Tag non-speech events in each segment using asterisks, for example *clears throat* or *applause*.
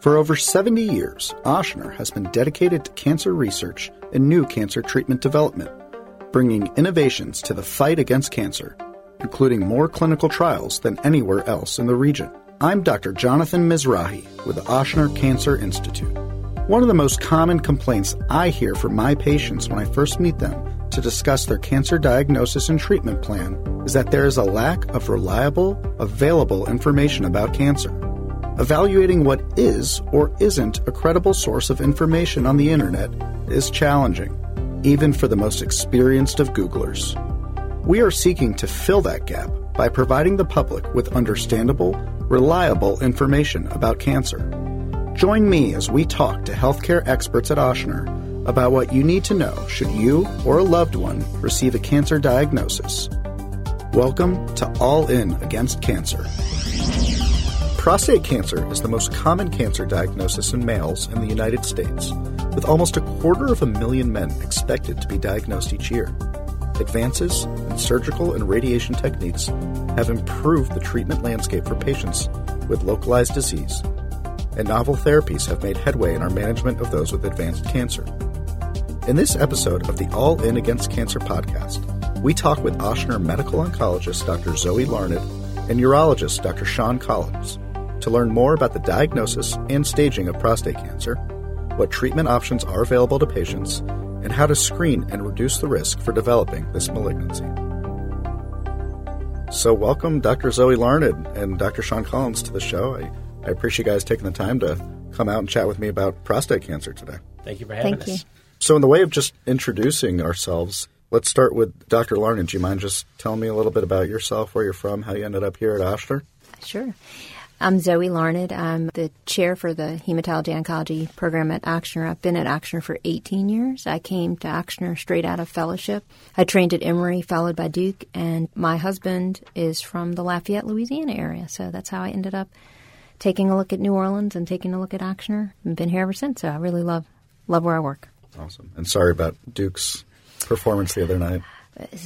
For over 70 years, Ochsner has been dedicated to cancer research and new cancer treatment development, bringing innovations to the fight against cancer, including more clinical trials than anywhere else in the region. I'm Dr. Jonathan Mizrahi with the Ochsner Cancer Institute. One of the most common complaints I hear from my patients when I first meet them to discuss their cancer diagnosis and treatment plan is that there is a lack of reliable, available information about cancer. Evaluating what is or isn't a credible source of information on the internet is challenging, even for the most experienced of Googlers. We are seeking to fill that gap by providing the public with understandable, reliable information about cancer. Join me as we talk to healthcare experts at Ochsner about what you need to know should you or a loved one receive a cancer diagnosis. Welcome to All In Against Cancer. Prostate cancer is the most common cancer diagnosis in males in the United States, with almost a quarter of a million men expected to be diagnosed each year. Advances in surgical and radiation techniques have improved the treatment landscape for patients with localized disease, and novel therapies have made headway in our management of those with advanced cancer. In this episode of the All In Against Cancer podcast, we talk with Ochsner medical oncologist Dr. Zoe Larned and urologist Dr. Sean Collins to learn more about the diagnosis and staging of prostate cancer, what treatment options are available to patients, and how to screen and reduce the risk for developing this malignancy. So, welcome Dr. Zoe Larned and Dr. Sean Collins to the show. I, I appreciate you guys taking the time to come out and chat with me about prostate cancer today. Thank you for having Thank us. you. So, in the way of just introducing ourselves, let's start with Dr. Larned. Do you mind just telling me a little bit about yourself, where you're from, how you ended up here at Ochsner? Sure. I'm Zoe Larned. I'm the chair for the hematology oncology program at Ochsner. I've been at Ochsner for 18 years. I came to Ochsner straight out of fellowship. I trained at Emory, followed by Duke, and my husband is from the Lafayette, Louisiana area. So that's how I ended up taking a look at New Orleans and taking a look at Ochsner. I've been here ever since. So I really love love where I work. Awesome. And sorry about Duke's performance the other night.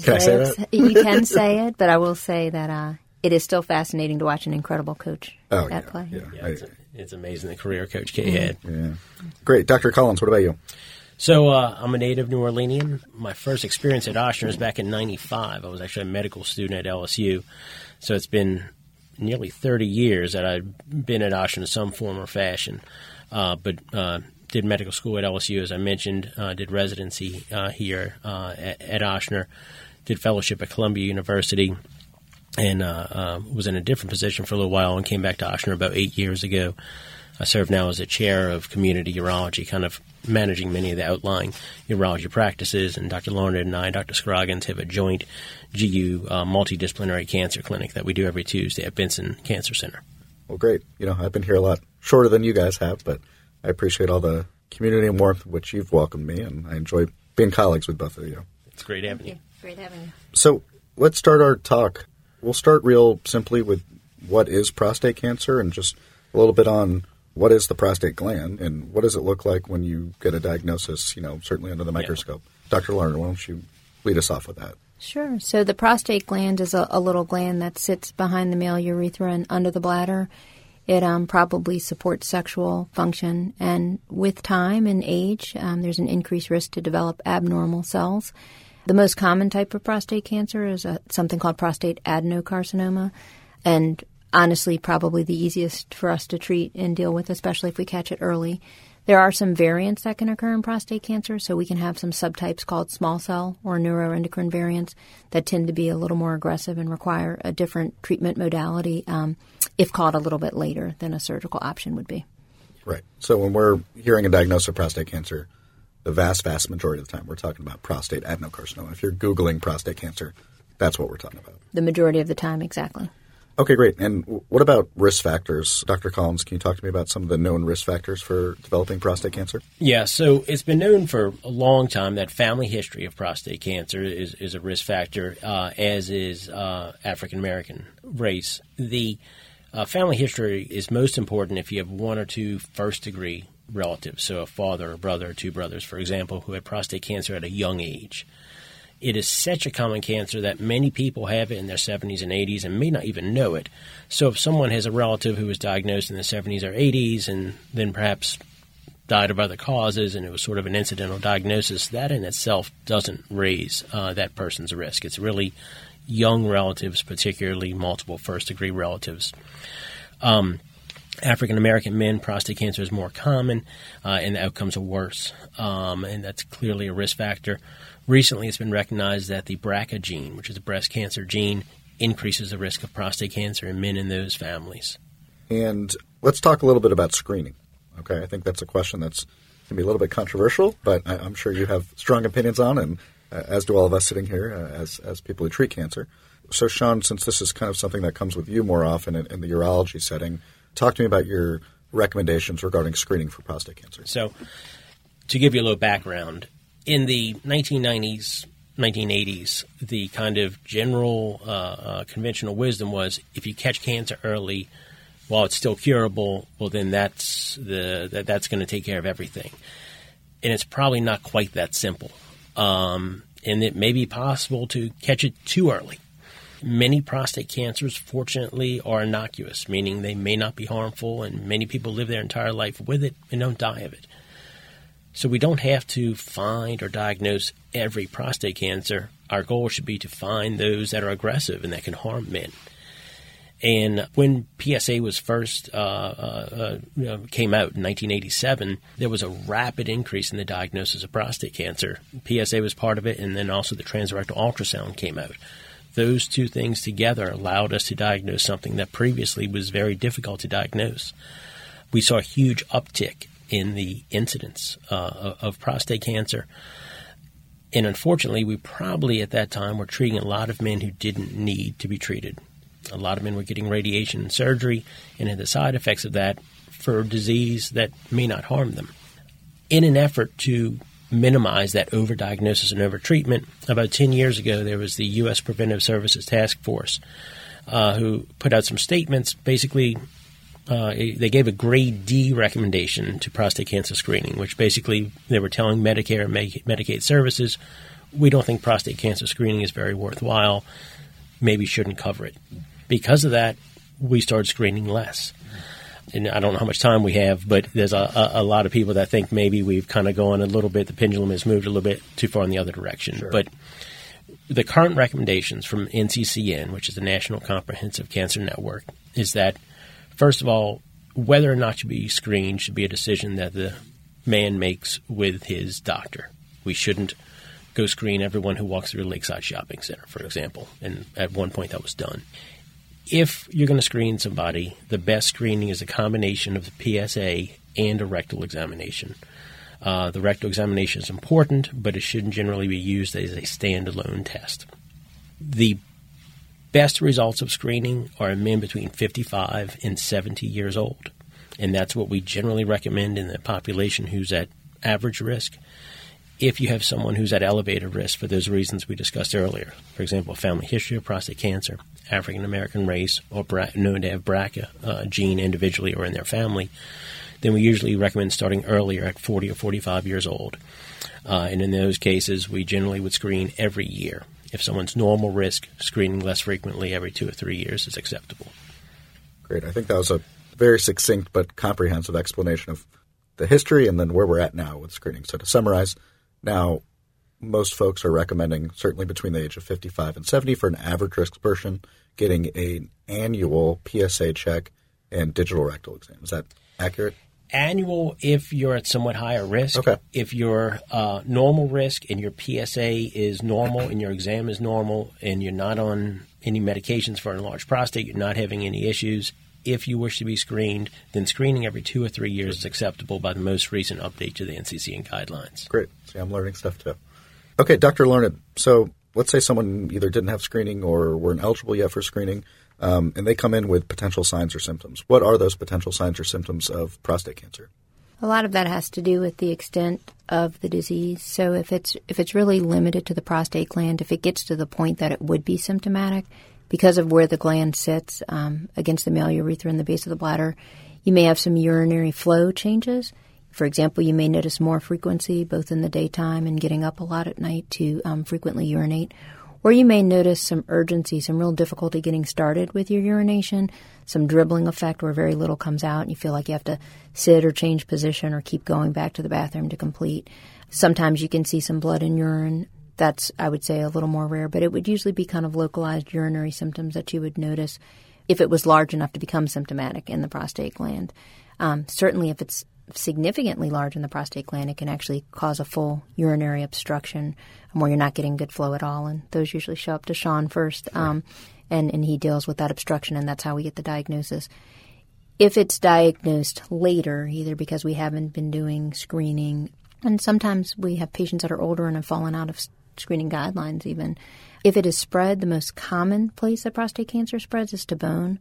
Can I say that? You can say it, but I will say that uh, it is still fascinating to watch an incredible coach Oh, at yeah, play. yeah. Yeah, it's, it's amazing the career Coach K had. Yeah. Great. Dr. Collins, what about you? So uh, I'm a native New Orleanian. My first experience at Ochsner was back in '95. I was actually a medical student at LSU. So it's been nearly 30 years that I've been at Ochsner in some form or fashion. Uh, but uh, did medical school at LSU, as I mentioned. Uh, did residency uh, here uh, at, at Ochsner. Did fellowship at Columbia University. And uh, uh, was in a different position for a little while and came back to Ochsner about eight years ago. I serve now as a chair of community urology, kind of managing many of the outlying urology practices. And Dr. Larned and I, Dr. Scroggins, have a joint GU uh, multidisciplinary cancer clinic that we do every Tuesday at Benson Cancer Center. Well, great. You know, I've been here a lot shorter than you guys have, but I appreciate all the community and warmth which you've welcomed me, and I enjoy being colleagues with both of you. It's great having you. Great having you. So let's start our talk. We'll start real simply with what is prostate cancer and just a little bit on what is the prostate gland and what does it look like when you get a diagnosis, you know, certainly under the microscope. Dr. Larned, why don't you lead us off with that? Sure. So the prostate gland is a, a little gland that sits behind the male urethra and under the bladder. It um, probably supports sexual function, and with time and age, um, there's an increased risk to develop abnormal cells. The most common type of prostate cancer is uh something called prostate adenocarcinoma, and honestly, probably the easiest for us to treat and deal with, especially if we catch it early. There are some variants that can occur in prostate cancer, so we can have some subtypes called small cell or neuroendocrine variants that tend to be a little more aggressive and require a different treatment modality um, if caught a little bit later than a surgical option would be. Right. So when we're hearing a diagnosis of prostate cancer, the vast, vast majority of the time we're talking about prostate adenocarcinoma. If you're Googling prostate cancer, that's what we're talking about. The majority of the time, exactly. Okay, great. And what about risk factors? Dr. Collins, can you talk to me about some of the known risk factors for developing prostate cancer? Yeah, so it's been known for a long time that family history of prostate cancer is, is a risk factor, uh, as is uh, African American race. The uh, family history is most important if you have one or two first degree relatives, so a father, a brother, two brothers, for example, who had prostate cancer at a young age. It is such a common cancer that many people have it in their 70s and 80s and may not even know it. So if someone has a relative who was diagnosed in the 70s or 80s and then perhaps died of other causes and it was sort of an incidental diagnosis, that in itself doesn't raise uh, that person's risk. It's really young relatives, particularly multiple first degree relatives. Um, African American men, prostate cancer is more common, uh, and the outcomes are worse, um, and that's clearly a risk factor. Recently, it's been recognized that the BRCA gene, which is a breast cancer gene, increases the risk of prostate cancer in men in those families. And let's talk a little bit about screening. Okay, I think that's a question that's can be a little bit controversial, but I, am sure you have strong opinions on, and uh, as do all of us sitting here uh, as as people who treat cancer. So, Sean, since this is kind of something that comes with you more often in, in the urology setting, talk to me about your recommendations regarding screening for prostate cancer. So, to give you a little background, in the 1990s, 1980s, the kind of general uh, uh, conventional wisdom was if you catch cancer early, while it's still curable, well, then that's the that, that's going to take care of everything. And it's probably not quite that simple. Um, and it may be possible to catch it too early. Many prostate cancers, fortunately, are innocuous, meaning they may not be harmful, and many people live their entire life with it and don't die of it. So we don't have to find or diagnose every prostate cancer. Our goal should be to find those that are aggressive and that can harm men. And when PSA was first uh, uh, uh, came out in 1987, there was a rapid increase in the diagnosis of prostate cancer. PSA was part of it, and then also the transrectal ultrasound came out. Those two things together allowed us to diagnose something that previously was very difficult to diagnose. We saw a huge uptick in the incidence uh, of prostate cancer. And unfortunately, we probably at that time were treating a lot of men who didn't need to be treated. A lot of men were getting radiation and surgery and had the side effects of that for disease that may not harm them. In an effort to minimize that overdiagnosis and overtreatment, about 10 years ago, there was the U.S. Preventive Services Task Force uh, who put out some statements. Basically, uh, they gave a grade D recommendation to prostate cancer screening, which basically they were telling Medicare and Medicaid services, we don't think prostate cancer screening is very worthwhile. Maybe shouldn't cover it because of that, we started screening less. And I don't know how much time we have, but there's a, a, a lot of people that think maybe we've kind of gone a little bit, the pendulum has moved a little bit too far in the other direction. Sure. But the current recommendations from NCCN, which is the National Comprehensive Cancer Network, is that, first of all, whether or not to be screened should be a decision that the man makes with his doctor. We shouldn't go screen everyone who walks through a Lakeside Shopping Center, for example. And at one point that was done if you're going to screen somebody, the best screening is a combination of the PSA and a rectal examination. Uh, the rectal examination is important, but it shouldn't generally be used as a standalone test. The best results of screening are in men between 55 and 70 years old. And that's what we generally recommend in the population who's at average risk. If you have someone who's at elevated risk for those reasons we discussed earlier, for example, family history of prostate cancer, African American race or known to have BRCA uh, gene individually or in their family, then we usually recommend starting earlier at 40 or 45 years old. Uh, and in those cases, we generally would screen every year. If someone's normal risk, screening less frequently every two or three years is acceptable. Great. I think that was a very succinct but comprehensive explanation of the history and then where we're at now with screening. So to summarize, now most folks are recommending, certainly between the age of 55 and 70, for an average risk person, getting an annual PSA check and digital rectal exam. Is that accurate? Annual if you're at somewhat higher risk. Okay. If you're uh, normal risk and your PSA is normal and your exam is normal and you're not on any medications for enlarged prostate, you're not having any issues, if you wish to be screened, then screening every two or three years is acceptable by the most recent update to the NCCN guidelines. Great. See, I'm learning stuff too. Okay, Dr. Larned. So let's say someone either didn't have screening or weren't eligible yet for screening, um, and they come in with potential signs or symptoms. What are those potential signs or symptoms of prostate cancer? A lot of that has to do with the extent of the disease. So if it's if it's really limited to the prostate gland, if it gets to the point that it would be symptomatic because of where the gland sits um, against the male urethra in the base of the bladder, you may have some urinary flow changes For example, you may notice more frequency both in the daytime and getting up a lot at night to um, frequently urinate. Or you may notice some urgency, some real difficulty getting started with your urination, some dribbling effect where very little comes out and you feel like you have to sit or change position or keep going back to the bathroom to complete. Sometimes you can see some blood in urine. That's, I would say, a little more rare, but it would usually be kind of localized urinary symptoms that you would notice if it was large enough to become symptomatic in the prostate gland. Um, certainly, if it's significantly large in the prostate gland, it can actually cause a full urinary obstruction where you're not getting good flow at all. And those usually show up to Sean first. Um, and, and he deals with that obstruction, and that's how we get the diagnosis. If it's diagnosed later, either because we haven't been doing screening, and sometimes we have patients that are older and have fallen out of screening guidelines, even. If it is spread, the most common place that prostate cancer spreads is to bone.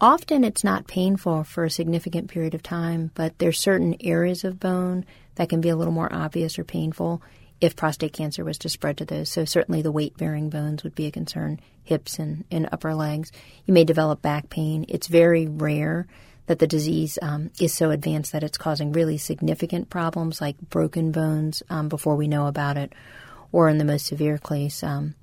Often it's not painful for a significant period of time, but there's certain areas of bone that can be a little more obvious or painful if prostate cancer was to spread to those. So certainly the weight bearing bones would be a concern, hips and, and upper legs. You may develop back pain. It's very rare that the disease um, is so advanced that it's causing really significant problems like broken bones um, before we know about it, or in the most severe case, um,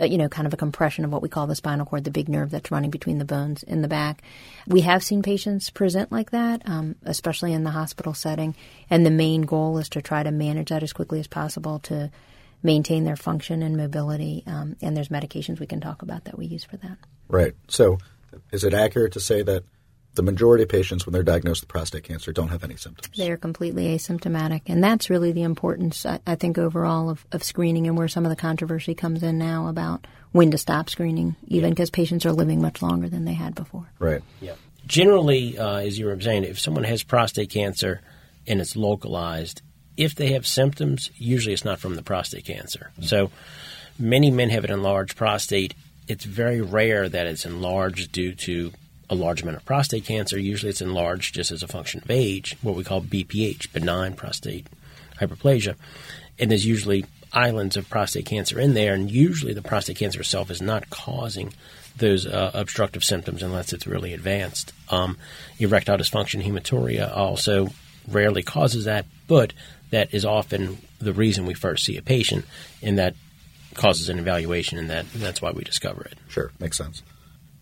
you know, kind of a compression of what we call the spinal cord, the big nerve that's running between the bones in the back. We have seen patients present like that, um, especially in the hospital setting. And the main goal is to try to manage that as quickly as possible to maintain their function and mobility. Um, and there's medications we can talk about that we use for that. Right. So, is it accurate to say that the majority of patients, when they're diagnosed with prostate cancer, don't have any symptoms. They are completely asymptomatic. And that's really the importance, I, I think, overall of, of, screening and where some of the controversy comes in now about when to stop screening, even because yeah. patients are living much longer than they had before. Right. Yeah. Generally, uh, as you were saying, if someone has prostate cancer and it's localized, if they have symptoms, usually it's not from the prostate cancer. Mm-hmm. So many men have an enlarged prostate. It's very rare that it's enlarged due to a large amount of prostate cancer. Usually it's enlarged just as a function of age, what we call BPH, benign prostate hyperplasia. And there's usually islands of prostate cancer in there, and usually the prostate cancer itself is not causing those uh, obstructive symptoms unless it's really advanced. Um, erectile dysfunction, hematuria also rarely causes that, but that is often the reason we first see a patient, and that causes an evaluation, and that that's why we discover it. Sure, makes sense.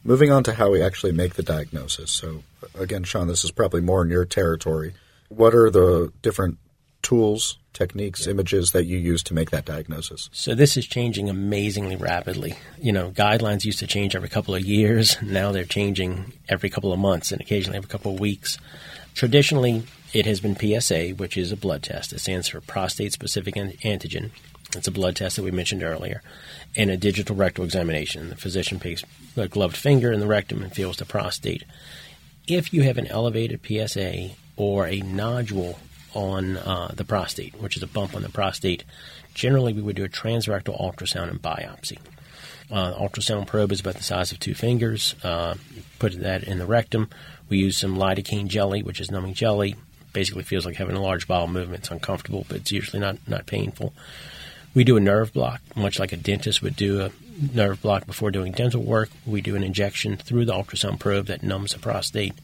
Moving on to how we actually make the diagnosis. So, again, Sean, this is probably more in your territory. What are the different tools, techniques, images that you use to make that diagnosis? So, this is changing amazingly rapidly. You know, guidelines used to change every couple of years. *laughs* Now they're changing every couple of months and occasionally every couple of weeks. Traditionally, it has been PSA, which is a blood test. It stands for prostate specific antigen. It's a blood test that we mentioned earlier and a digital rectal examination. The physician takes a gloved finger in the rectum and feels the prostate. If you have an elevated PSA or a nodule on uh, the prostate, which is a bump on the prostate, generally we would do a transrectal ultrasound and biopsy. Uh, ultrasound probe is about the size of two fingers. Uh, put that in the rectum. We use some lidocaine jelly, which is numbing jelly. Basically, feels like having a large bowel movement. It's uncomfortable, but it's usually not not painful. We do a nerve block, much like a dentist would do a nerve block before doing dental work. We do an injection through the ultrasound probe that numbs the prostate.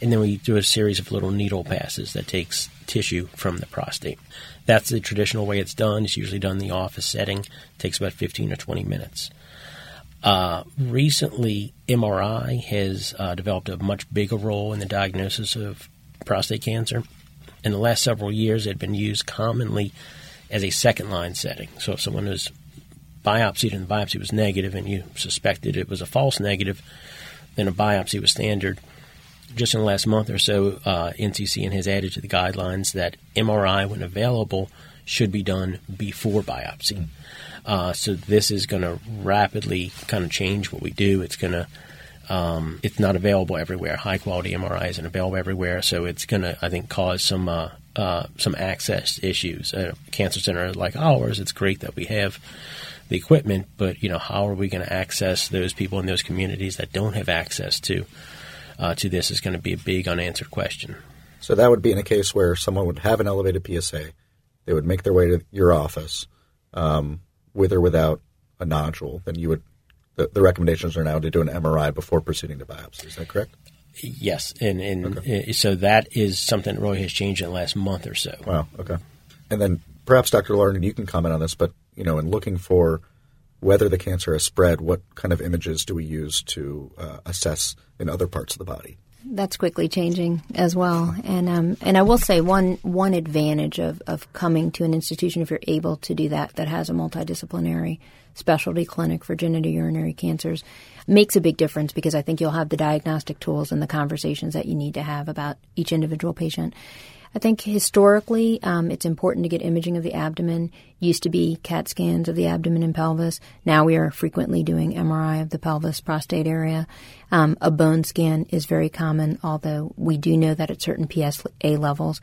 And then we do a series of little needle passes that takes tissue from the prostate. That's the traditional way it's done. It's usually done in the office setting. It takes about 15 or 20 minutes. Uh, recently, MRI has uh, developed a much bigger role in the diagnosis of prostate cancer. In the last several years, it had been used commonly as a second line setting. So if someone was biopsied and the biopsy was negative and you suspected it was a false negative, then a biopsy was standard. Just in the last month or so, uh, NCCN has added to the guidelines that MRI, when available, should be done before biopsy. Uh, so this is going to rapidly kind of change what we do. It's going to um, it's not available everywhere. High quality MRI isn't available everywhere, so it's going to, I think, cause some uh, uh, some access issues. A cancer center like ours, it's great that we have the equipment, but you know, how are we going to access those people in those communities that don't have access to uh, to this? Is going to be a big unanswered question. So that would be in a case where someone would have an elevated PSA, they would make their way to your office, um, with or without a nodule. Then you would the, the recommendations are now to do an MRI before proceeding to biopsy. Is that correct? Yes, and, and okay. so that is something that really has changed in the last month or so. Wow. Okay. And then perhaps Dr. Larned, you can comment on this, but you know, in looking for whether the cancer has spread, what kind of images do we use to uh, assess in other parts of the body? That's quickly changing as well, and um, and I will say one one advantage of, of coming to an institution if you're able to do that that has a multidisciplinary specialty clinic for genitourinary cancers makes a big difference because I think you'll have the diagnostic tools and the conversations that you need to have about each individual patient. I think historically, um, it's important to get imaging of the abdomen. Used to be CAT scans of the abdomen and pelvis. Now we are frequently doing MRI of the pelvis, prostate area. Um, a bone scan is very common, although we do know that at certain PSA levels,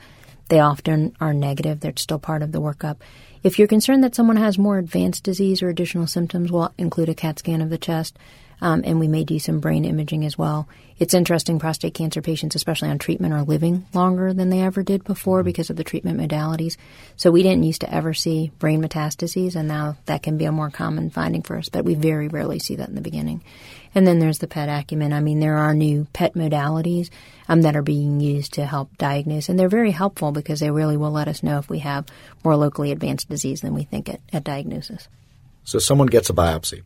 they often are negative. They're still part of the workup. If you're concerned that someone has more advanced disease or additional symptoms, we'll include a CAT scan of the chest um, and we may do some brain imaging as well. It's interesting, prostate cancer patients, especially on treatment, are living longer than they ever did before because of the treatment modalities. So we didn't used to ever see brain metastases, and now that can be a more common finding for us, but we very rarely see that in the beginning. And then there's the PET Axumin. I mean, there are new PET modalities um, that are being used to help diagnose, and they're very helpful because they really will let us know if we have more locally advanced disease than we think at, at diagnosis. So someone gets a biopsy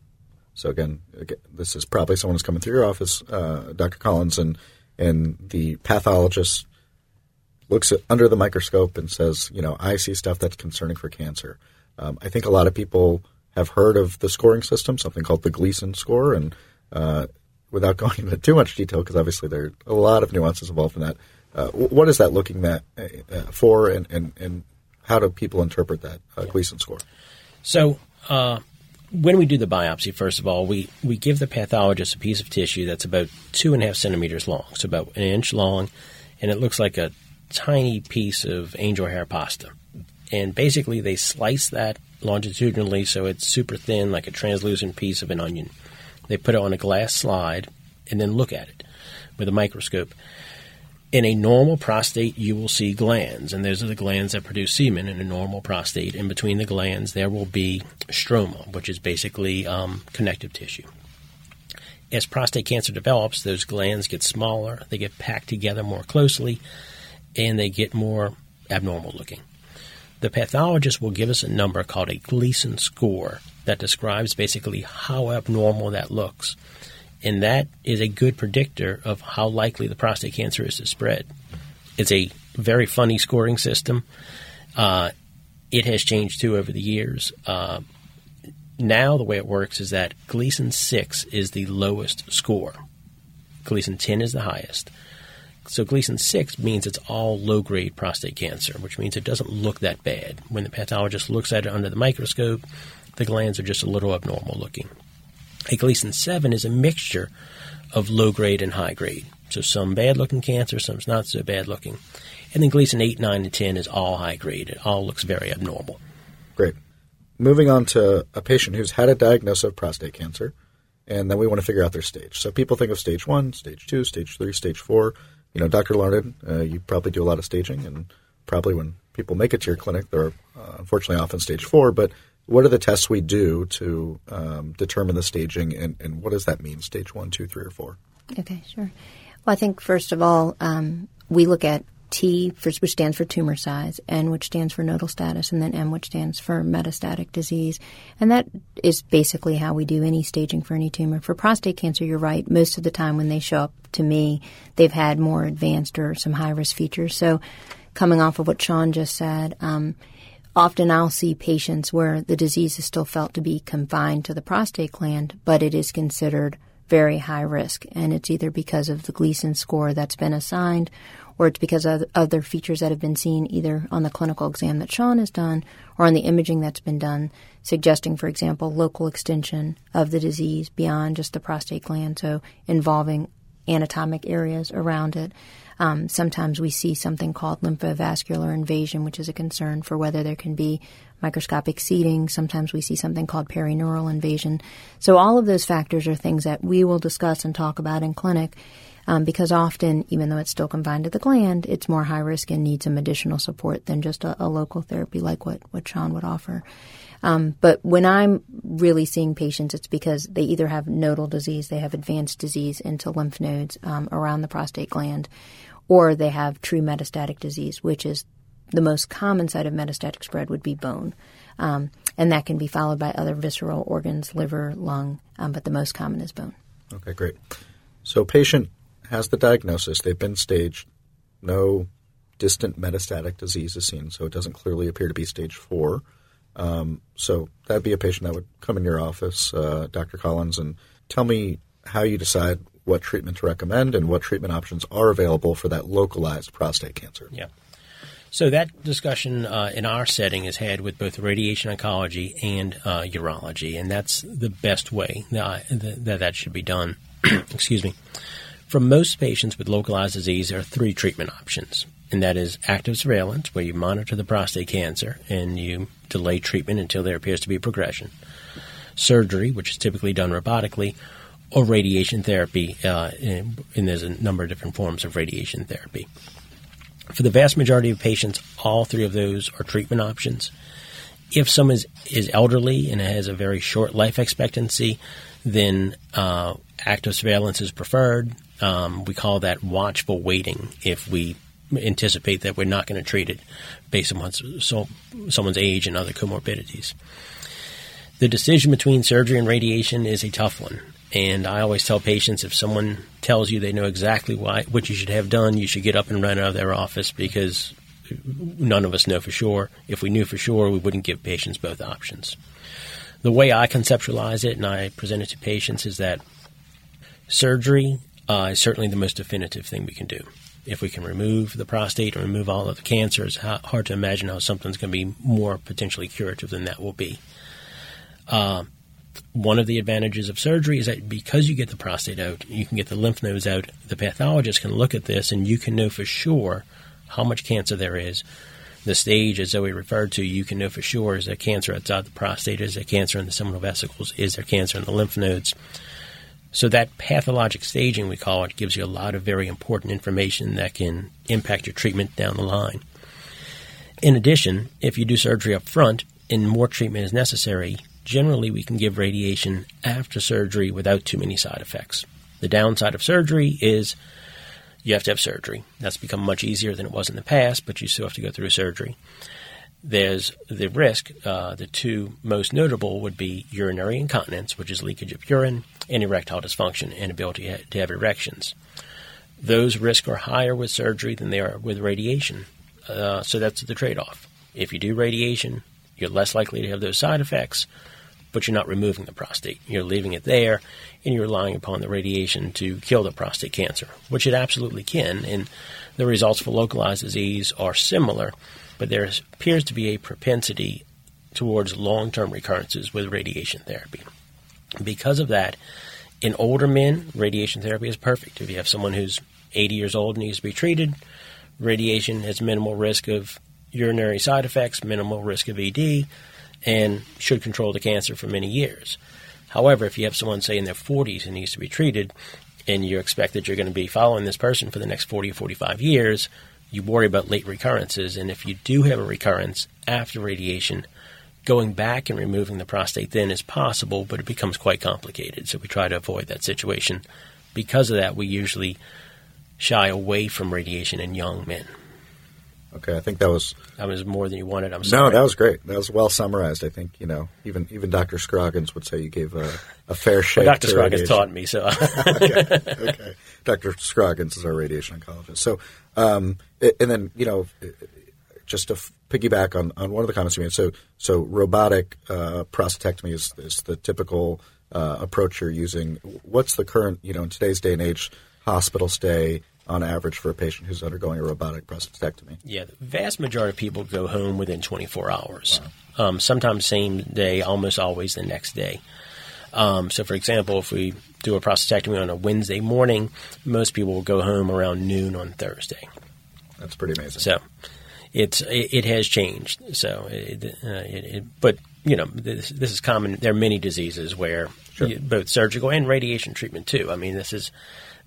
so again, again, this is probably someone who's coming through your office, uh, Dr. Collins, and and the pathologist looks at, under the microscope and says, you know, I see stuff that's concerning for cancer. Um, I think a lot of people have heard of the scoring system, something called the Gleason score, and uh, without *laughs* going into too much detail, because obviously there are a lot of nuances involved in that. Uh, what is that looking at uh, for, and, and, and how do people interpret that uh, Gleason score? So uh, when we do the biopsy, first of all, we, we give the pathologist a piece of tissue that's about two and a half centimeters long, so about an inch long, and it looks like a tiny piece of angel hair pasta. And basically, they slice that longitudinally so it's super thin, like a translucent piece of an onion. They put it on a glass slide and then look at it with a microscope. In a normal prostate, you will see glands, and those are the glands that produce semen in a normal prostate. In between the glands, there will be stroma, which is basically um, connective tissue. As prostate cancer develops, those glands get smaller, they get packed together more closely, and they get more abnormal looking. The pathologist will give us a number called a Gleason score that describes basically how abnormal that looks and that is a good predictor of how likely the prostate cancer is to spread. It's a very funny scoring system. Uh, it has changed too over the years. Uh, now, the way it works is that Gleason 6 is the lowest score, Gleason 10 is the highest. So Gleason 6 means it's all low grade prostate cancer, which means it doesn't look that bad. When the pathologist looks at it under the microscope, the glands are just a little abnormal looking. A Gleason 7 is a mixture of low grade and high grade. So some bad looking cancer, some's not so bad looking. And then Gleason 8, 9, and 10 is all high grade. It all looks very abnormal. Great. Moving on to a patient who's had a diagnosis of prostate cancer, and then we want to figure out their stage. So people think of stage one, stage two, stage three, stage four. You know, Dr. Larned, uh, you probably do a lot of staging, and probably when people make it to your clinic, they're uh, unfortunately often stage four. But what are the tests we do to um, determine the staging, and, and, what does that mean? Stage one, two, three, or four? Okay, sure. Well, I think first of all, um, we look at T, which stands for tumor size, N, which stands for nodal status, and then M, which stands for metastatic disease. And that is basically how we do any staging for any tumor. For prostate cancer, you're right. Most of the time when they show up to me, they've had more advanced or some high risk features. So, coming off of what Sean just said, um, Often I'll see patients where the disease is still felt to be confined to the prostate gland, but it is considered very high risk. And it's either because of the Gleason score that's been assigned or it's because of other features that have been seen either on the clinical exam that Sean has done or on the imaging that's been done, suggesting, for example, local extension of the disease beyond just the prostate gland, so involving anatomic areas around it. Um, sometimes we see something called lymphovascular invasion, which is a concern for whether there can be microscopic seeding. Sometimes we see something called perineural invasion. So all of those factors are things that we will discuss and talk about in clinic. Um, because often, even though it's still confined to the gland, it's more high risk and needs some additional support than just a, a local therapy like what, what Sean would offer. Um, but when I'm really seeing patients, it's because they either have nodal disease, they have advanced disease into lymph nodes um, around the prostate gland, or they have true metastatic disease, which is the most common site of metastatic spread would be bone. Um, and that can be followed by other visceral organs, liver, lung, um, but the most common is bone. Okay, great. So, patient has the diagnosis, they've been staged, no distant metastatic disease is seen, so it doesn't clearly appear to be stage four. Um, so, that'd be a patient that would come in your office, uh, Dr. Collins, and tell me how you decide what treatment to recommend and what treatment options are available for that localized prostate cancer. Yeah. So that discussion uh, in our setting is had with both radiation oncology and uh, urology, and that's the best way that that, that should be done. *clears throat* Excuse me. For most patients with localized disease, there are three treatment options, and that is active surveillance, where you monitor the prostate cancer and you delay treatment until there appears to be progression, surgery, which is typically done robotically, or radiation therapy, uh, and, and there's a number of different forms of radiation therapy. For the vast majority of patients, all three of those are treatment options. If someone is, is elderly and has a very short life expectancy, then uh, active surveillance is preferred. Um, we call that watchful waiting if we anticipate that we're not going to treat it based on so, someone's age and other comorbidities. The decision between surgery and radiation is a tough one. And I always tell patients if someone tells you they know exactly why, what you should have done, you should get up and run out of their office because none of us know for sure. If we knew for sure, we wouldn't give patients both options. The way I conceptualize it and I present it to patients is that surgery uh, is certainly the most definitive thing we can do. If we can remove the prostate and remove all of the cancer, it's hard to imagine how something's going to be more potentially curative than that will be. Uh, one of the advantages of surgery is that because you get the prostate out, you can get the lymph nodes out. The pathologist can look at this and you can know for sure how much cancer there is. The stage, as Zoe referred to, you can know for sure is there cancer outside the prostate, is there cancer in the seminal vesicles, is there cancer in the lymph nodes. So that pathologic staging, we call it, gives you a lot of very important information that can impact your treatment down the line. In addition, if you do surgery up front and more treatment is necessary, generally we can give radiation after surgery without too many side effects. The downside of surgery is you have to have surgery. That's become much easier than it was in the past, but you still have to go through surgery. There's the risk. Uh, the two most notable would be urinary incontinence, which is leakage of urine, and erectile dysfunction, inability to have erections. Those risks are higher with surgery than they are with radiation. Uh, so that's the trade off. If you do radiation, you're less likely to have those side effects but you're not removing the prostate. You're leaving it there, and you're relying upon the radiation to kill the prostate cancer, which it absolutely can. And the results for localized disease are similar, but there appears to be a propensity towards long term recurrences with radiation therapy. Because of that, in older men, radiation therapy is perfect. If you have someone who's 80 years old and needs to be treated, radiation has minimal risk of urinary side effects, minimal risk of ED and should control the cancer for many years. However, if you have someone, say, in their 40s who needs to be treated, and you expect that you're going to be following this person for the next 40 or 45 years, you worry about late recurrences. And if you do have a recurrence after radiation, going back and removing the prostate then is possible, but it becomes quite complicated. So we try to avoid that situation. Because of that, we usually shy away from radiation in young men. Okay, I think that was that was more than you wanted. I'm sorry. No, that was great. That was well summarized. I think you know even even Dr. Scroggins would say you gave a, a fair shake. Well, Dr. Scroggins radiation. taught me so. *laughs* okay, okay. Dr. Scroggins is our radiation oncologist. So, um, and then you know, just to piggyback on, on one of the comments you made. So, so robotic uh, prostatectomy is, is the typical uh, approach you're using. What's the current you know in today's day and age hospital stay? on average for a patient who's undergoing a robotic prostatectomy? Yeah, the vast majority of people go home within 24 hours. Wow. Um, sometimes same day, almost always the next day. Um, so, for example, if we do a prostatectomy on a Wednesday morning, most people will go home around noon on Thursday. That's pretty amazing. So, it's it, it has changed. So, it, uh, it, but you know, this, this is common. There are many diseases where sure. both surgical and radiation treatment too. I mean, this is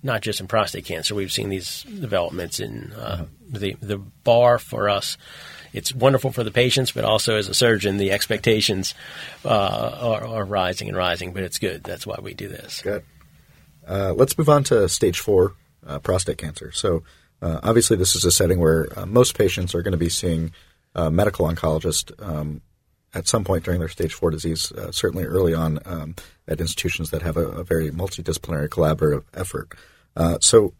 not just in prostate cancer. We've seen these developments in uh, mm-hmm. the the bar for us. It's wonderful for the patients, but also as a surgeon, the expectations uh, are, are, rising and rising. But it's good. That's why we do this. Good. Uh, let's move on to stage four uh, prostate cancer. So, uh, obviously, this is a setting where uh, most patients are going to be seeing a medical oncologist um, at some point during their stage four disease, uh, certainly early on um, at institutions that have a, a very multidisciplinary collaborative effort. Uh, so,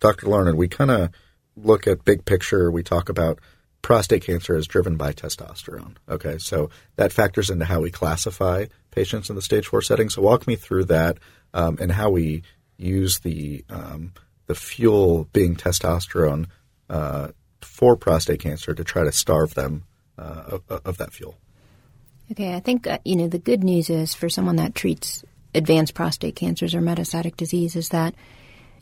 Dr. Larned, we kind of look at big picture. We talk about prostate cancer is driven by testosterone. Okay, so that factors into how we classify patients in the stage four setting. So, walk me through that um, and how we use the um, the fuel being testosterone uh, for prostate cancer to try to starve them uh, of, of that fuel. Okay, I think uh, you know the good news is for someone that treats advanced prostate cancers or metastatic disease is that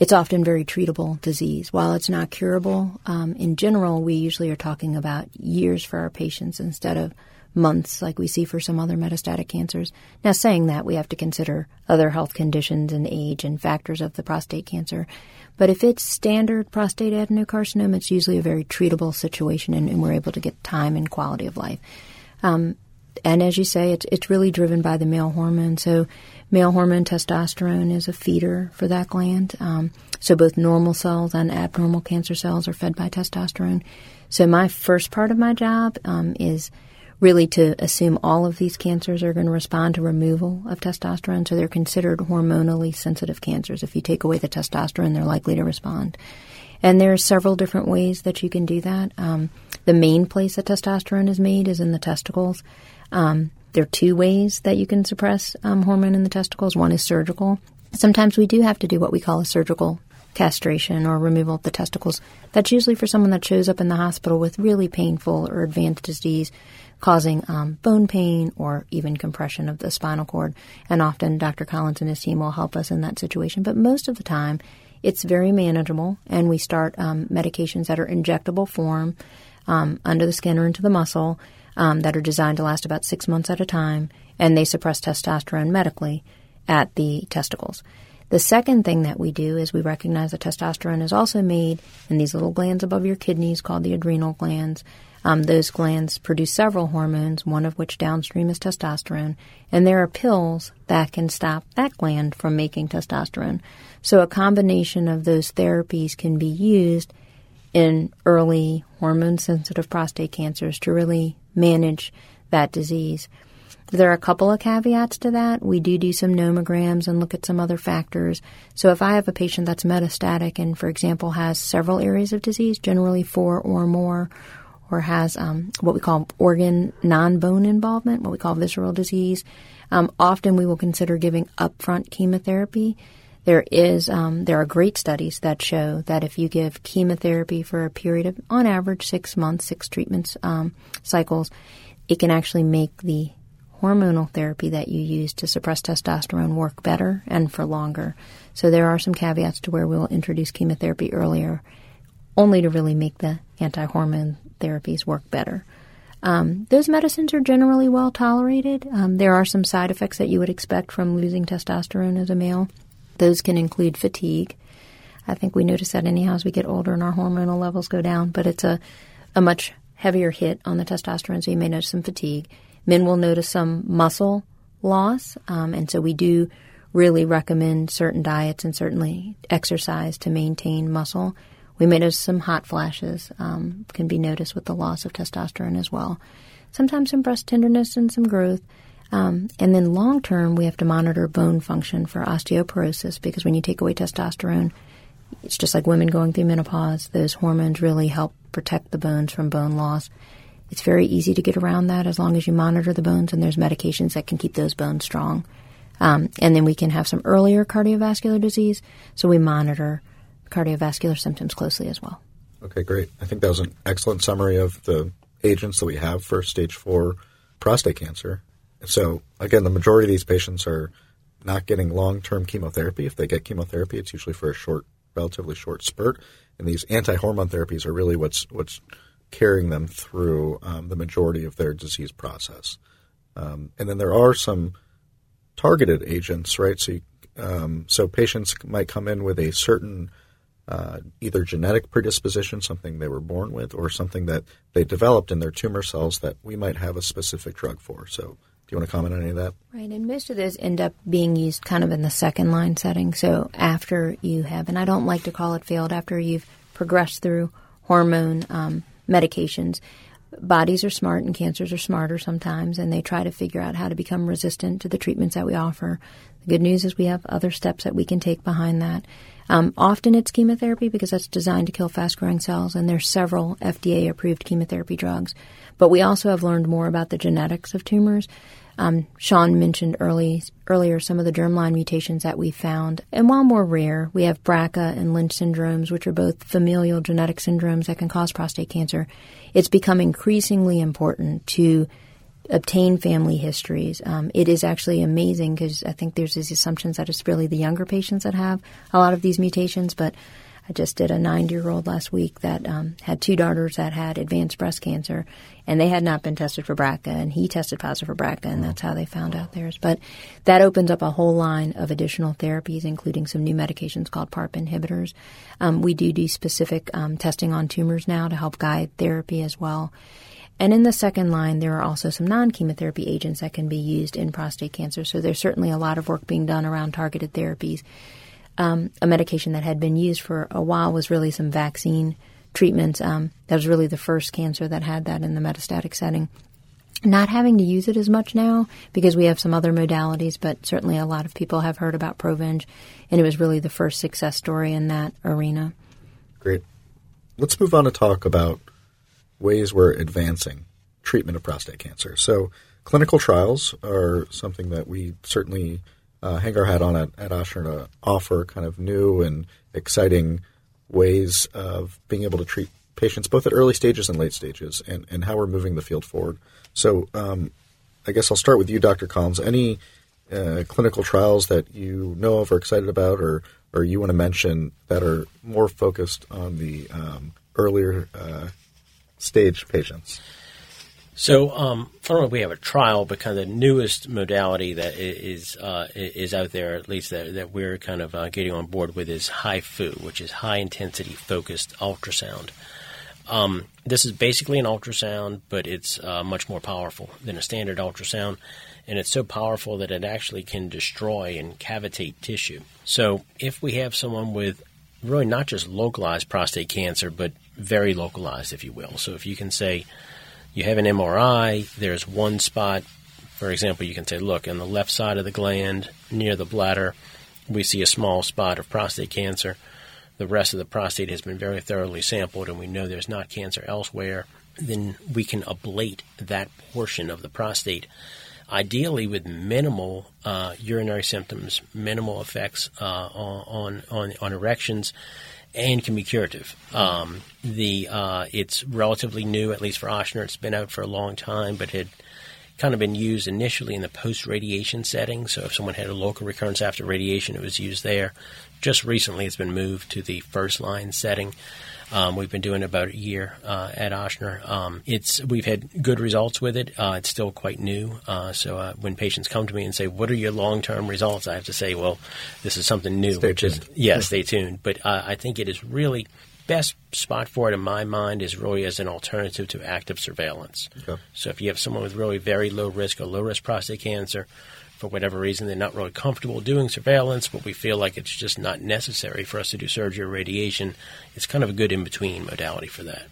it's often very treatable disease. While it's not curable, um, in general, we usually are talking about years for our patients instead of months like we see for some other metastatic cancers. Now, saying that, we have to consider other health conditions and age and factors of the prostate cancer. But if it's standard prostate adenocarcinoma, it's usually a very treatable situation and, and we're able to get time and quality of life. Um, and as you say, it's it's really driven by the male hormone. So, male hormone testosterone is a feeder for that gland. Um, so both normal cells and abnormal cancer cells are fed by testosterone. So my first part of my job um, is really to assume all of these cancers are going to respond to removal of testosterone. So they're considered hormonally sensitive cancers. If you take away the testosterone, they're likely to respond. And there are several different ways that you can do that. Um, the main place that testosterone is made is in the testicles. Um, there are two ways that you can suppress um, hormone in the testicles. One is surgical. Sometimes we do have to do what we call a surgical castration or removal of the testicles. That's usually for someone that shows up in the hospital with really painful or advanced disease causing um, bone pain or even compression of the spinal cord. And often Dr. Collins and his team will help us in that situation. But most of the time, it's very manageable, and we start um, medications that are injectable form um, under the skin or into the muscle um, that are designed to last about six months at a time, and they suppress testosterone medically at the testicles. The second thing that we do is we recognize that testosterone is also made in these little glands above your kidneys called the adrenal glands. Um, those glands produce several hormones, one of which downstream is testosterone, and there are pills that can stop that gland from making testosterone. So a combination of those therapies can be used in early hormone sensitive prostate cancers to really manage that disease. There are a couple of caveats to that. We do do some nomograms and look at some other factors. So if I have a patient that's metastatic and, for example, has several areas of disease, generally four or more, or has um, what we call organ non-bone involvement, what we call visceral disease, um, often we will consider giving upfront chemotherapy there is um, there are great studies that show that if you give chemotherapy for a period of, on average, six months, six treatments um, cycles, it can actually make the hormonal therapy that you use to suppress testosterone work better and for longer. So there are some caveats to where we will introduce chemotherapy earlier, only to really make the anti-hormone therapies work better. Um, those medicines are generally well tolerated. Um, there are some side effects that you would expect from losing testosterone as a male. Those can include fatigue. I think we notice that anyhow as we get older and our hormonal levels go down, but it's a, a much heavier hit on the testosterone, so you may notice some fatigue. Men will notice some muscle loss, um, and so we do really recommend certain diets and certainly exercise to maintain muscle. We may notice some hot flashes um, can be noticed with the loss of testosterone as well. Sometimes some breast tenderness and some growth. Um, and then long term, we have to monitor bone function for osteoporosis because when you take away testosterone, it's just like women going through menopause. Those hormones really help protect the bones from bone loss. It's very easy to get around that as long as you monitor the bones, and there's medications that can keep those bones strong. Um, and then we can have some earlier cardiovascular disease, so we monitor cardiovascular symptoms closely as well. Okay, great. I think that was an excellent summary of the agents that we have for stage four prostate cancer. So again, the majority of these patients are not getting long-term chemotherapy. If they get chemotherapy, it's usually for a short, relatively short spurt. And these anti-hormone therapies are really what's what's carrying them through um, the majority of their disease process. Um, and then there are some targeted agents, right? So, you, um, so patients might come in with a certain uh, either genetic predisposition, something they were born with, or something that they developed in their tumor cells that we might have a specific drug for. So, do you want to comment on any of that? Right, and most of those end up being used kind of in the second line setting. So, after you have, and I don't like to call it failed, after you've progressed through hormone um, medications, bodies are smart and cancers are smarter sometimes, and they try to figure out how to become resistant to the treatments that we offer. The good news is we have other steps that we can take behind that. Um, often it's chemotherapy because that's designed to kill fast growing cells, and there's several FDA approved chemotherapy drugs. But we also have learned more about the genetics of tumors. Um, Sean mentioned early, earlier some of the germline mutations that we found. And while more rare, we have BRCA and Lynch syndromes, which are both familial genetic syndromes that can cause prostate cancer. It's become increasingly important to obtain family histories. Um, it is actually amazing because I think there's these assumptions that it's really the younger patients that have a lot of these mutations, but I just did a 90 year old last week that um, had two daughters that had advanced breast cancer, and they had not been tested for BRCA, and he tested positive for BRCA, and that's how they found out theirs. But that opens up a whole line of additional therapies, including some new medications called PARP inhibitors. Um, we do do specific um, testing on tumors now to help guide therapy as well. And in the second line, there are also some non chemotherapy agents that can be used in prostate cancer. So there's certainly a lot of work being done around targeted therapies. Um, a medication that had been used for a while was really some vaccine treatments. Um, that was really the first cancer that had that in the metastatic setting. Not having to use it as much now because we have some other modalities, but certainly a lot of people have heard about Provenge, and it was really the first success story in that arena. Great. Let's move on to talk about ways we're advancing treatment of prostate cancer. So, clinical trials are something that we certainly uh, hang our hat on at, at Ochsner to offer kind of new and exciting ways of being able to treat patients both at early stages and late stages and, and how we're moving the field forward. So, um, I guess I'll start with you, Dr. Collins. Any uh, clinical trials that you know of or excited about or, or you want to mention that are more focused on the um, earlier uh, stage patients? So, um, we have a trial, but kind of the newest modality that is uh, is out there, at least that, that we're kind of uh, getting on board with, is HIFU, which is high intensity focused ultrasound. Um, this is basically an ultrasound, but it's uh, much more powerful than a standard ultrasound, and it's so powerful that it actually can destroy and cavitate tissue. So, if we have someone with really not just localized prostate cancer, but very localized, if you will. So if you can say you have an MRI, there's one spot, for example, you can say, look, on the left side of the gland near the bladder, we see a small spot of prostate cancer. The rest of the prostate has been very thoroughly sampled, and we know there's not cancer elsewhere. Then we can ablate that portion of the prostate ideally with minimal uh, urinary symptoms, minimal effects uh, on, on, on erections, and can be curative. Um, the uh, it's relatively new, at least for Ochsner. It's been out for a long time, but had kind of been used initially in the post radiation setting. So if someone had a local recurrence after radiation, it was used there. Just recently, it's been moved to the first line setting. Um, we've been doing it about a year uh, at Ochsner. Um, it's we've had good results with it. Uh, it's still quite new, uh, so uh, when patients come to me and say, "What are your long term results?" I have to say, "Well, this is something new." Stay which tuned. is yeah, stay tuned. But uh, I think it is really best spot for it in my mind is really as an alternative to active surveillance. Okay. So if you have someone with really very low risk or low risk prostate cancer for whatever reason they're not really comfortable doing surveillance, but we feel like it's just not necessary for us to do surgery or radiation. It's kind of a good in between modality for that.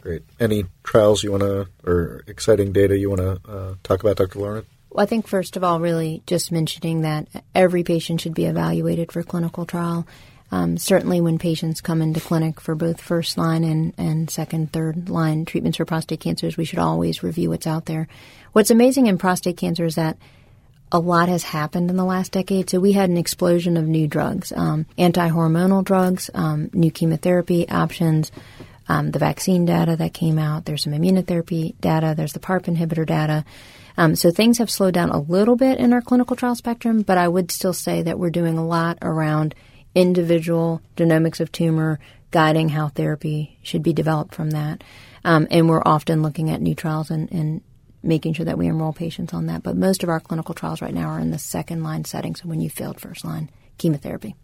Great. Any trials you want to, or exciting data you want to uh, talk about, Dr. Larned? Well, I think first of all, really just mentioning that every patient should be evaluated for clinical trial. Um, certainly, when patients come into clinic for both first line and, and second, third line treatments for prostate cancers, we should always review what's out there. What's amazing in prostate cancer is that a lot has happened in the last decade. So we had an explosion of new drugs, um, anti-hormonal drugs, um, new chemotherapy options, um, the vaccine data that came out. There's some immunotherapy data. There's the PARP inhibitor data. Um, so things have slowed down a little bit in our clinical trial spectrum, but I would still say that we're doing a lot around individual genomics of tumor, guiding how therapy should be developed from that. Um, and we're often looking at new trials and, and making sure that we enroll patients on that. But most of our clinical trials right now are in the second line setting, so when you failed first line chemotherapy.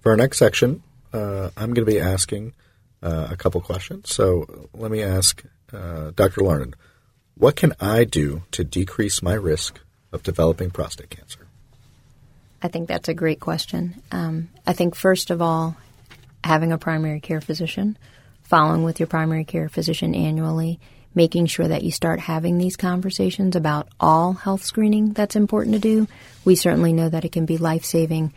For our next section, uh, I'm going to be asking uh, a couple questions. So let me ask uh, Dr. Larned, what can I do to decrease my risk of developing prostate cancer? I think that's a great question. Um, I think, first of all, having a primary care physician, following with your primary care physician annually, making sure that you start having these conversations about all health screening that's important to do. We certainly know that it can be life saving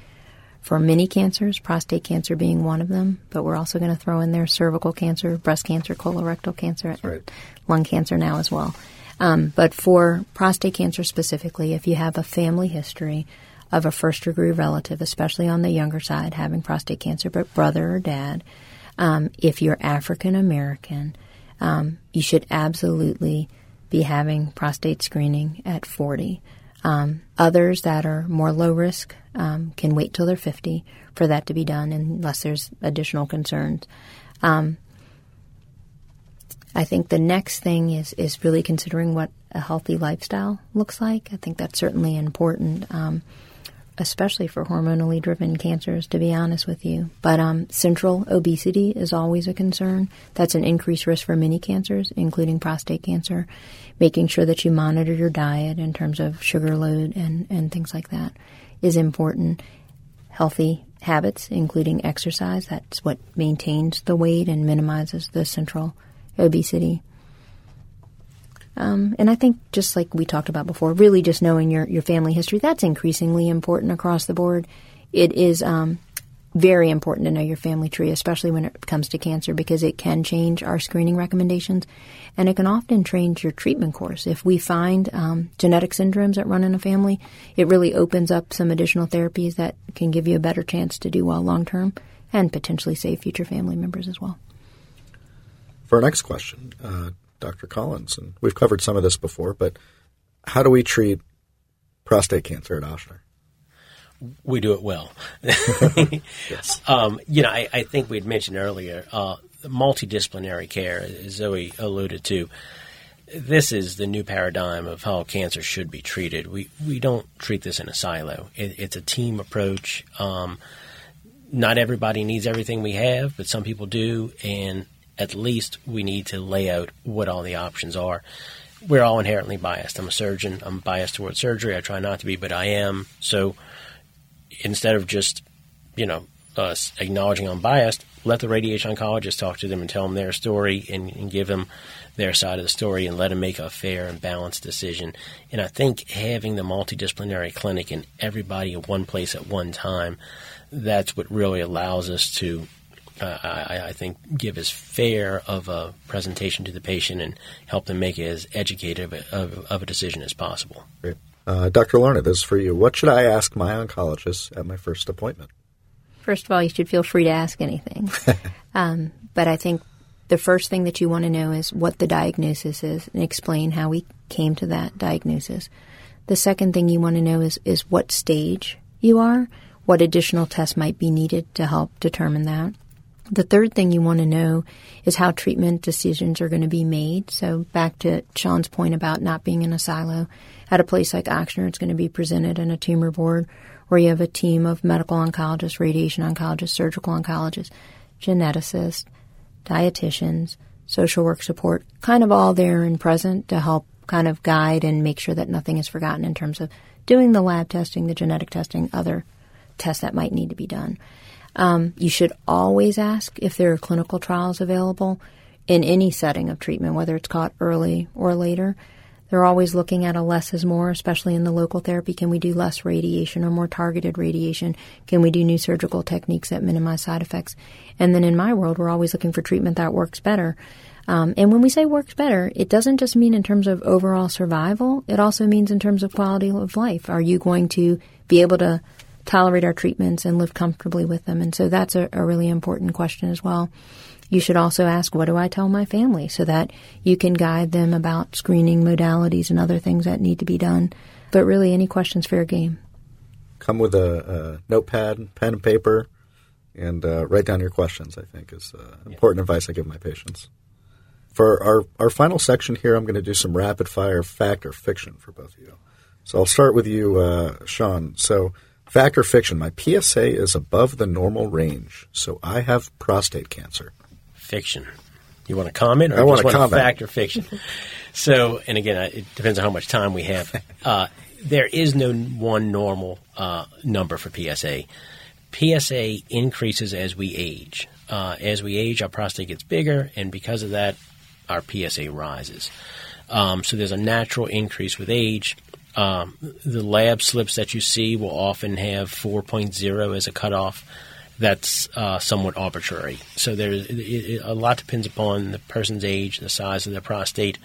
for many cancers, prostate cancer being one of them, but we're also going to throw in there cervical cancer, breast cancer, colorectal cancer, right. lung cancer now as well. Um, but for prostate cancer specifically, if you have a family history of a first degree relative, especially on the younger side, having prostate cancer, but brother or dad, um, if you're African American, um, you should absolutely be having prostate screening at 40. Um, others that are more low risk um, can wait till they're 50 for that to be done unless there's additional concerns. Um, I think the next thing is, is really considering what a healthy lifestyle looks like. I think that's certainly important. Um, especially for hormonally driven cancers, to be honest with you. But um, central obesity is always a concern. That's an increased risk for many cancers, including prostate cancer. Making sure that you monitor your diet in terms of sugar load and, and things like that is important. Healthy habits, including exercise, that's what maintains the weight and minimizes the central obesity. Um, and I think just like we talked about before, really just knowing your, your family history, that's increasingly important across the board. It is um, very important to know your family tree, especially when it comes to cancer, because it can change our screening recommendations and it can often change your treatment course. If we find um, genetic syndromes that run in a family, it really opens up some additional therapies that can give you a better chance to do well long term and potentially save future family members as well. For our next question, uh, Dr. Collins, and we've covered some of this before, but how do we treat prostate cancer at Ochsner? We do it well. *laughs* yes. um, you know, I, I, think we had mentioned earlier uh, multidisciplinary care, as Zoe alluded to. This is the new paradigm of how cancer should be treated. We we don't treat this in a silo. It, it's a team approach. Um, not everybody needs everything we have, but some people do, and at least we need to lay out what all the options are. We're all inherently biased. I'm a surgeon. I'm biased towards surgery. I try not to be, but I am. So instead of just, you know, us acknowledging I'm biased, let the radiation oncologist talk to them and tell them their story and, and give them their side of the story and let them make a fair and balanced decision. And I think having the multidisciplinary clinic and everybody in one place at one time, that's what really allows us to uh, I, I, think, give as fair of a presentation to the patient and help them make as educated of, of a decision as possible. Uh, Dr. Larned, this is for you. What should I ask my oncologist at my first appointment? First of all, you should feel free to ask anything. *laughs* um, but I think the first thing that you want to know is what the diagnosis is and explain how we came to that diagnosis. The second thing you want to know is, is what stage you are, what additional tests might be needed to help determine that. The third thing you want to know is how treatment decisions are going to be made. So back to Sean's point about not being in a silo. At a place like Ochsner, it's going to be presented in a tumor board where you have a team of medical oncologists, radiation oncologists, surgical oncologists, geneticists, dietitians, social work support, kind of all there and present to help kind of guide and make sure that nothing is forgotten in terms of doing the lab testing, the genetic testing, other tests that might need to be done. Um, you should always ask if there are clinical trials available in any setting of treatment, whether it's caught early or later. They're always looking at a less is more, especially in the local therapy. Can we do less radiation or more targeted radiation? Can we do new surgical techniques that minimize side effects? And then in my world, we're always looking for treatment that works better. Um, and when we say works better, it doesn't just mean in terms of overall survival. It also means in terms of quality of life. Are you going to be able to tolerate our treatments and live comfortably with them? And so that's a, a really important question as well. You should also ask, what do I tell my family so that you can guide them about screening modalities and other things that need to be done. But really, any questions fair game. Come with a, a notepad, pen and paper. and uh, write down your questions. I think is uh, important advice I give my patients. For our our final section here, I'm going to do some rapid fire fact or fiction for both of you. So I'll start with you, uh, Sean. So fact or fiction? My PSA is above the normal range, so I have prostate cancer. Fiction. You want to comment, or I want to comment. fact or fiction? so, and again, it depends on how much time we have. *laughs* Uh, there is no one normal uh, number for PSA. PSA increases as we age. Uh, as we age, our prostate gets bigger, and because of that, our PSA rises. Um, so there's a natural increase with age. Um, the lab slips that you see will often have 4.0 as a cutoff. That's uh, somewhat arbitrary. So it, a lot depends upon the person's age, the size of their prostate.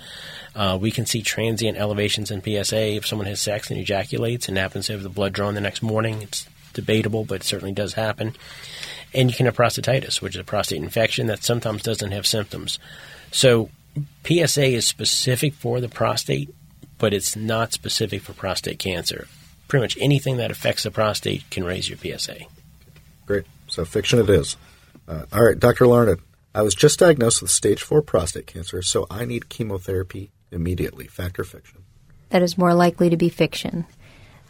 Uh, we can see transient elevations in PSA if someone has sex and ejaculates and happens to have the blood drawn the next morning. It's debatable, but it certainly does happen. And you can have prostatitis, which is a prostate infection that sometimes doesn't have symptoms. So PSA is specific for the prostate, but it's not specific for prostate cancer. Pretty much anything that affects the prostate can raise your PSA. Great. So fiction it is. Uh, all right, Dr. Larned. I was just diagnosed with stage four prostate cancer, so I need chemotherapy immediately. Fact or fiction? that is more likely to be fiction.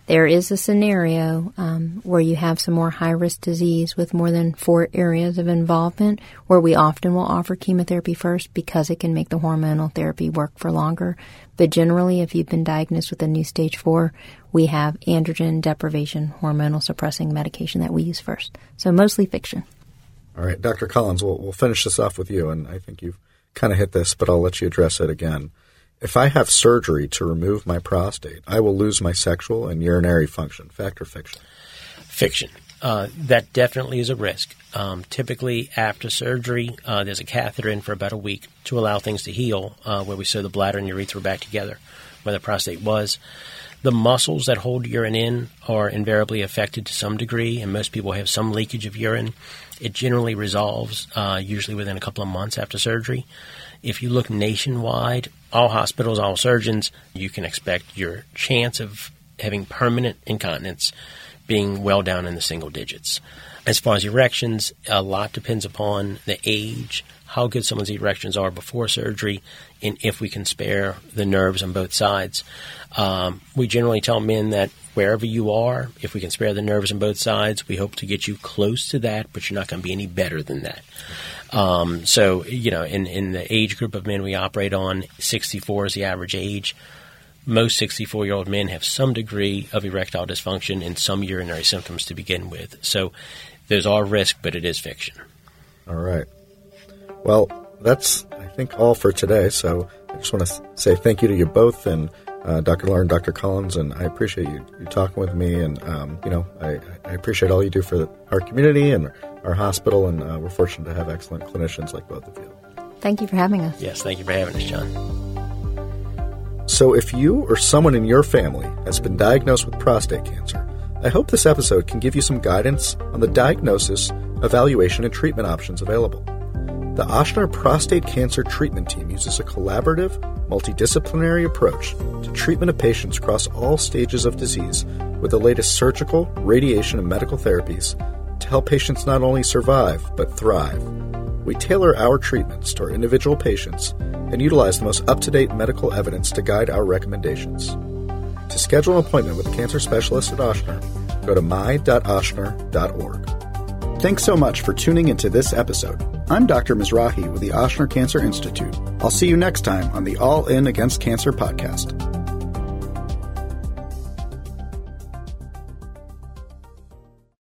There is a scenario um, where you have some more high risk disease with more than four areas of involvement, where we often will offer chemotherapy first because it can make the hormonal therapy work for longer. But generally, if you've been diagnosed with a new stage four, we have androgen deprivation hormonal suppressing medication that we use first. So mostly fiction. All right, Dr. Collins, we'll, we'll finish this off with you, and I think you've kind of hit this, but I'll let you address it again. If I have surgery to remove my prostate, I will lose my sexual and urinary function. Fact or fiction? Fiction. Uh, that definitely is a risk. Um, typically, after surgery, uh, there's a catheter in for about a week to allow things to heal, uh, where we sew the bladder and urethra back together, where the prostate was. The muscles that hold urine in are invariably affected to some degree, and most people have some leakage of urine. It generally resolves, uh, usually within a couple of months after surgery. If you look nationwide, all hospitals, all surgeons, you can expect your chance of having permanent incontinence being well down in the single digits. As far as erections, a lot depends upon the age, how good someone's erections are before surgery, and if we can spare the nerves on both sides. Um, we generally tell men that wherever you are, if we can spare the nerves on both sides, we hope to get you close to that, but you're not going to be any better than that. Um, so, you know, in, in the age group of men we operate on, 64 is the average age. Most 64 year old men have some degree of erectile dysfunction and some urinary symptoms to begin with. So there's all risk, but it is fiction. All right. Well, that's, I think, all for today. So I just want to say thank you to you both and uh, Dr. Larned, Dr. Collins, and I appreciate you, you talking with me. And, um, you know, I, I appreciate all you do for our community and our hospital. And uh, we're fortunate to have excellent clinicians like both of you. Thank you for having us. Yes, thank you for having us, John. So, if you or someone in your family has been diagnosed with prostate cancer, I hope this episode can give you some guidance on the diagnosis, evaluation, and treatment options available. The Ochsner Prostate Cancer Treatment Team uses a collaborative, multidisciplinary approach to treatment of patients across all stages of disease with the latest surgical, radiation, and medical therapies to help patients not only survive, but thrive. We tailor our treatments to our individual patients and utilize the most up to date medical evidence to guide our recommendations. To schedule an appointment with a cancer specialist at Ochsner, go to my.ochsner.org. Thanks so much for tuning into this episode. I'm Dr. Mizrahi with the Ochsner Cancer Institute. I'll see you next time on the All In Against Cancer podcast.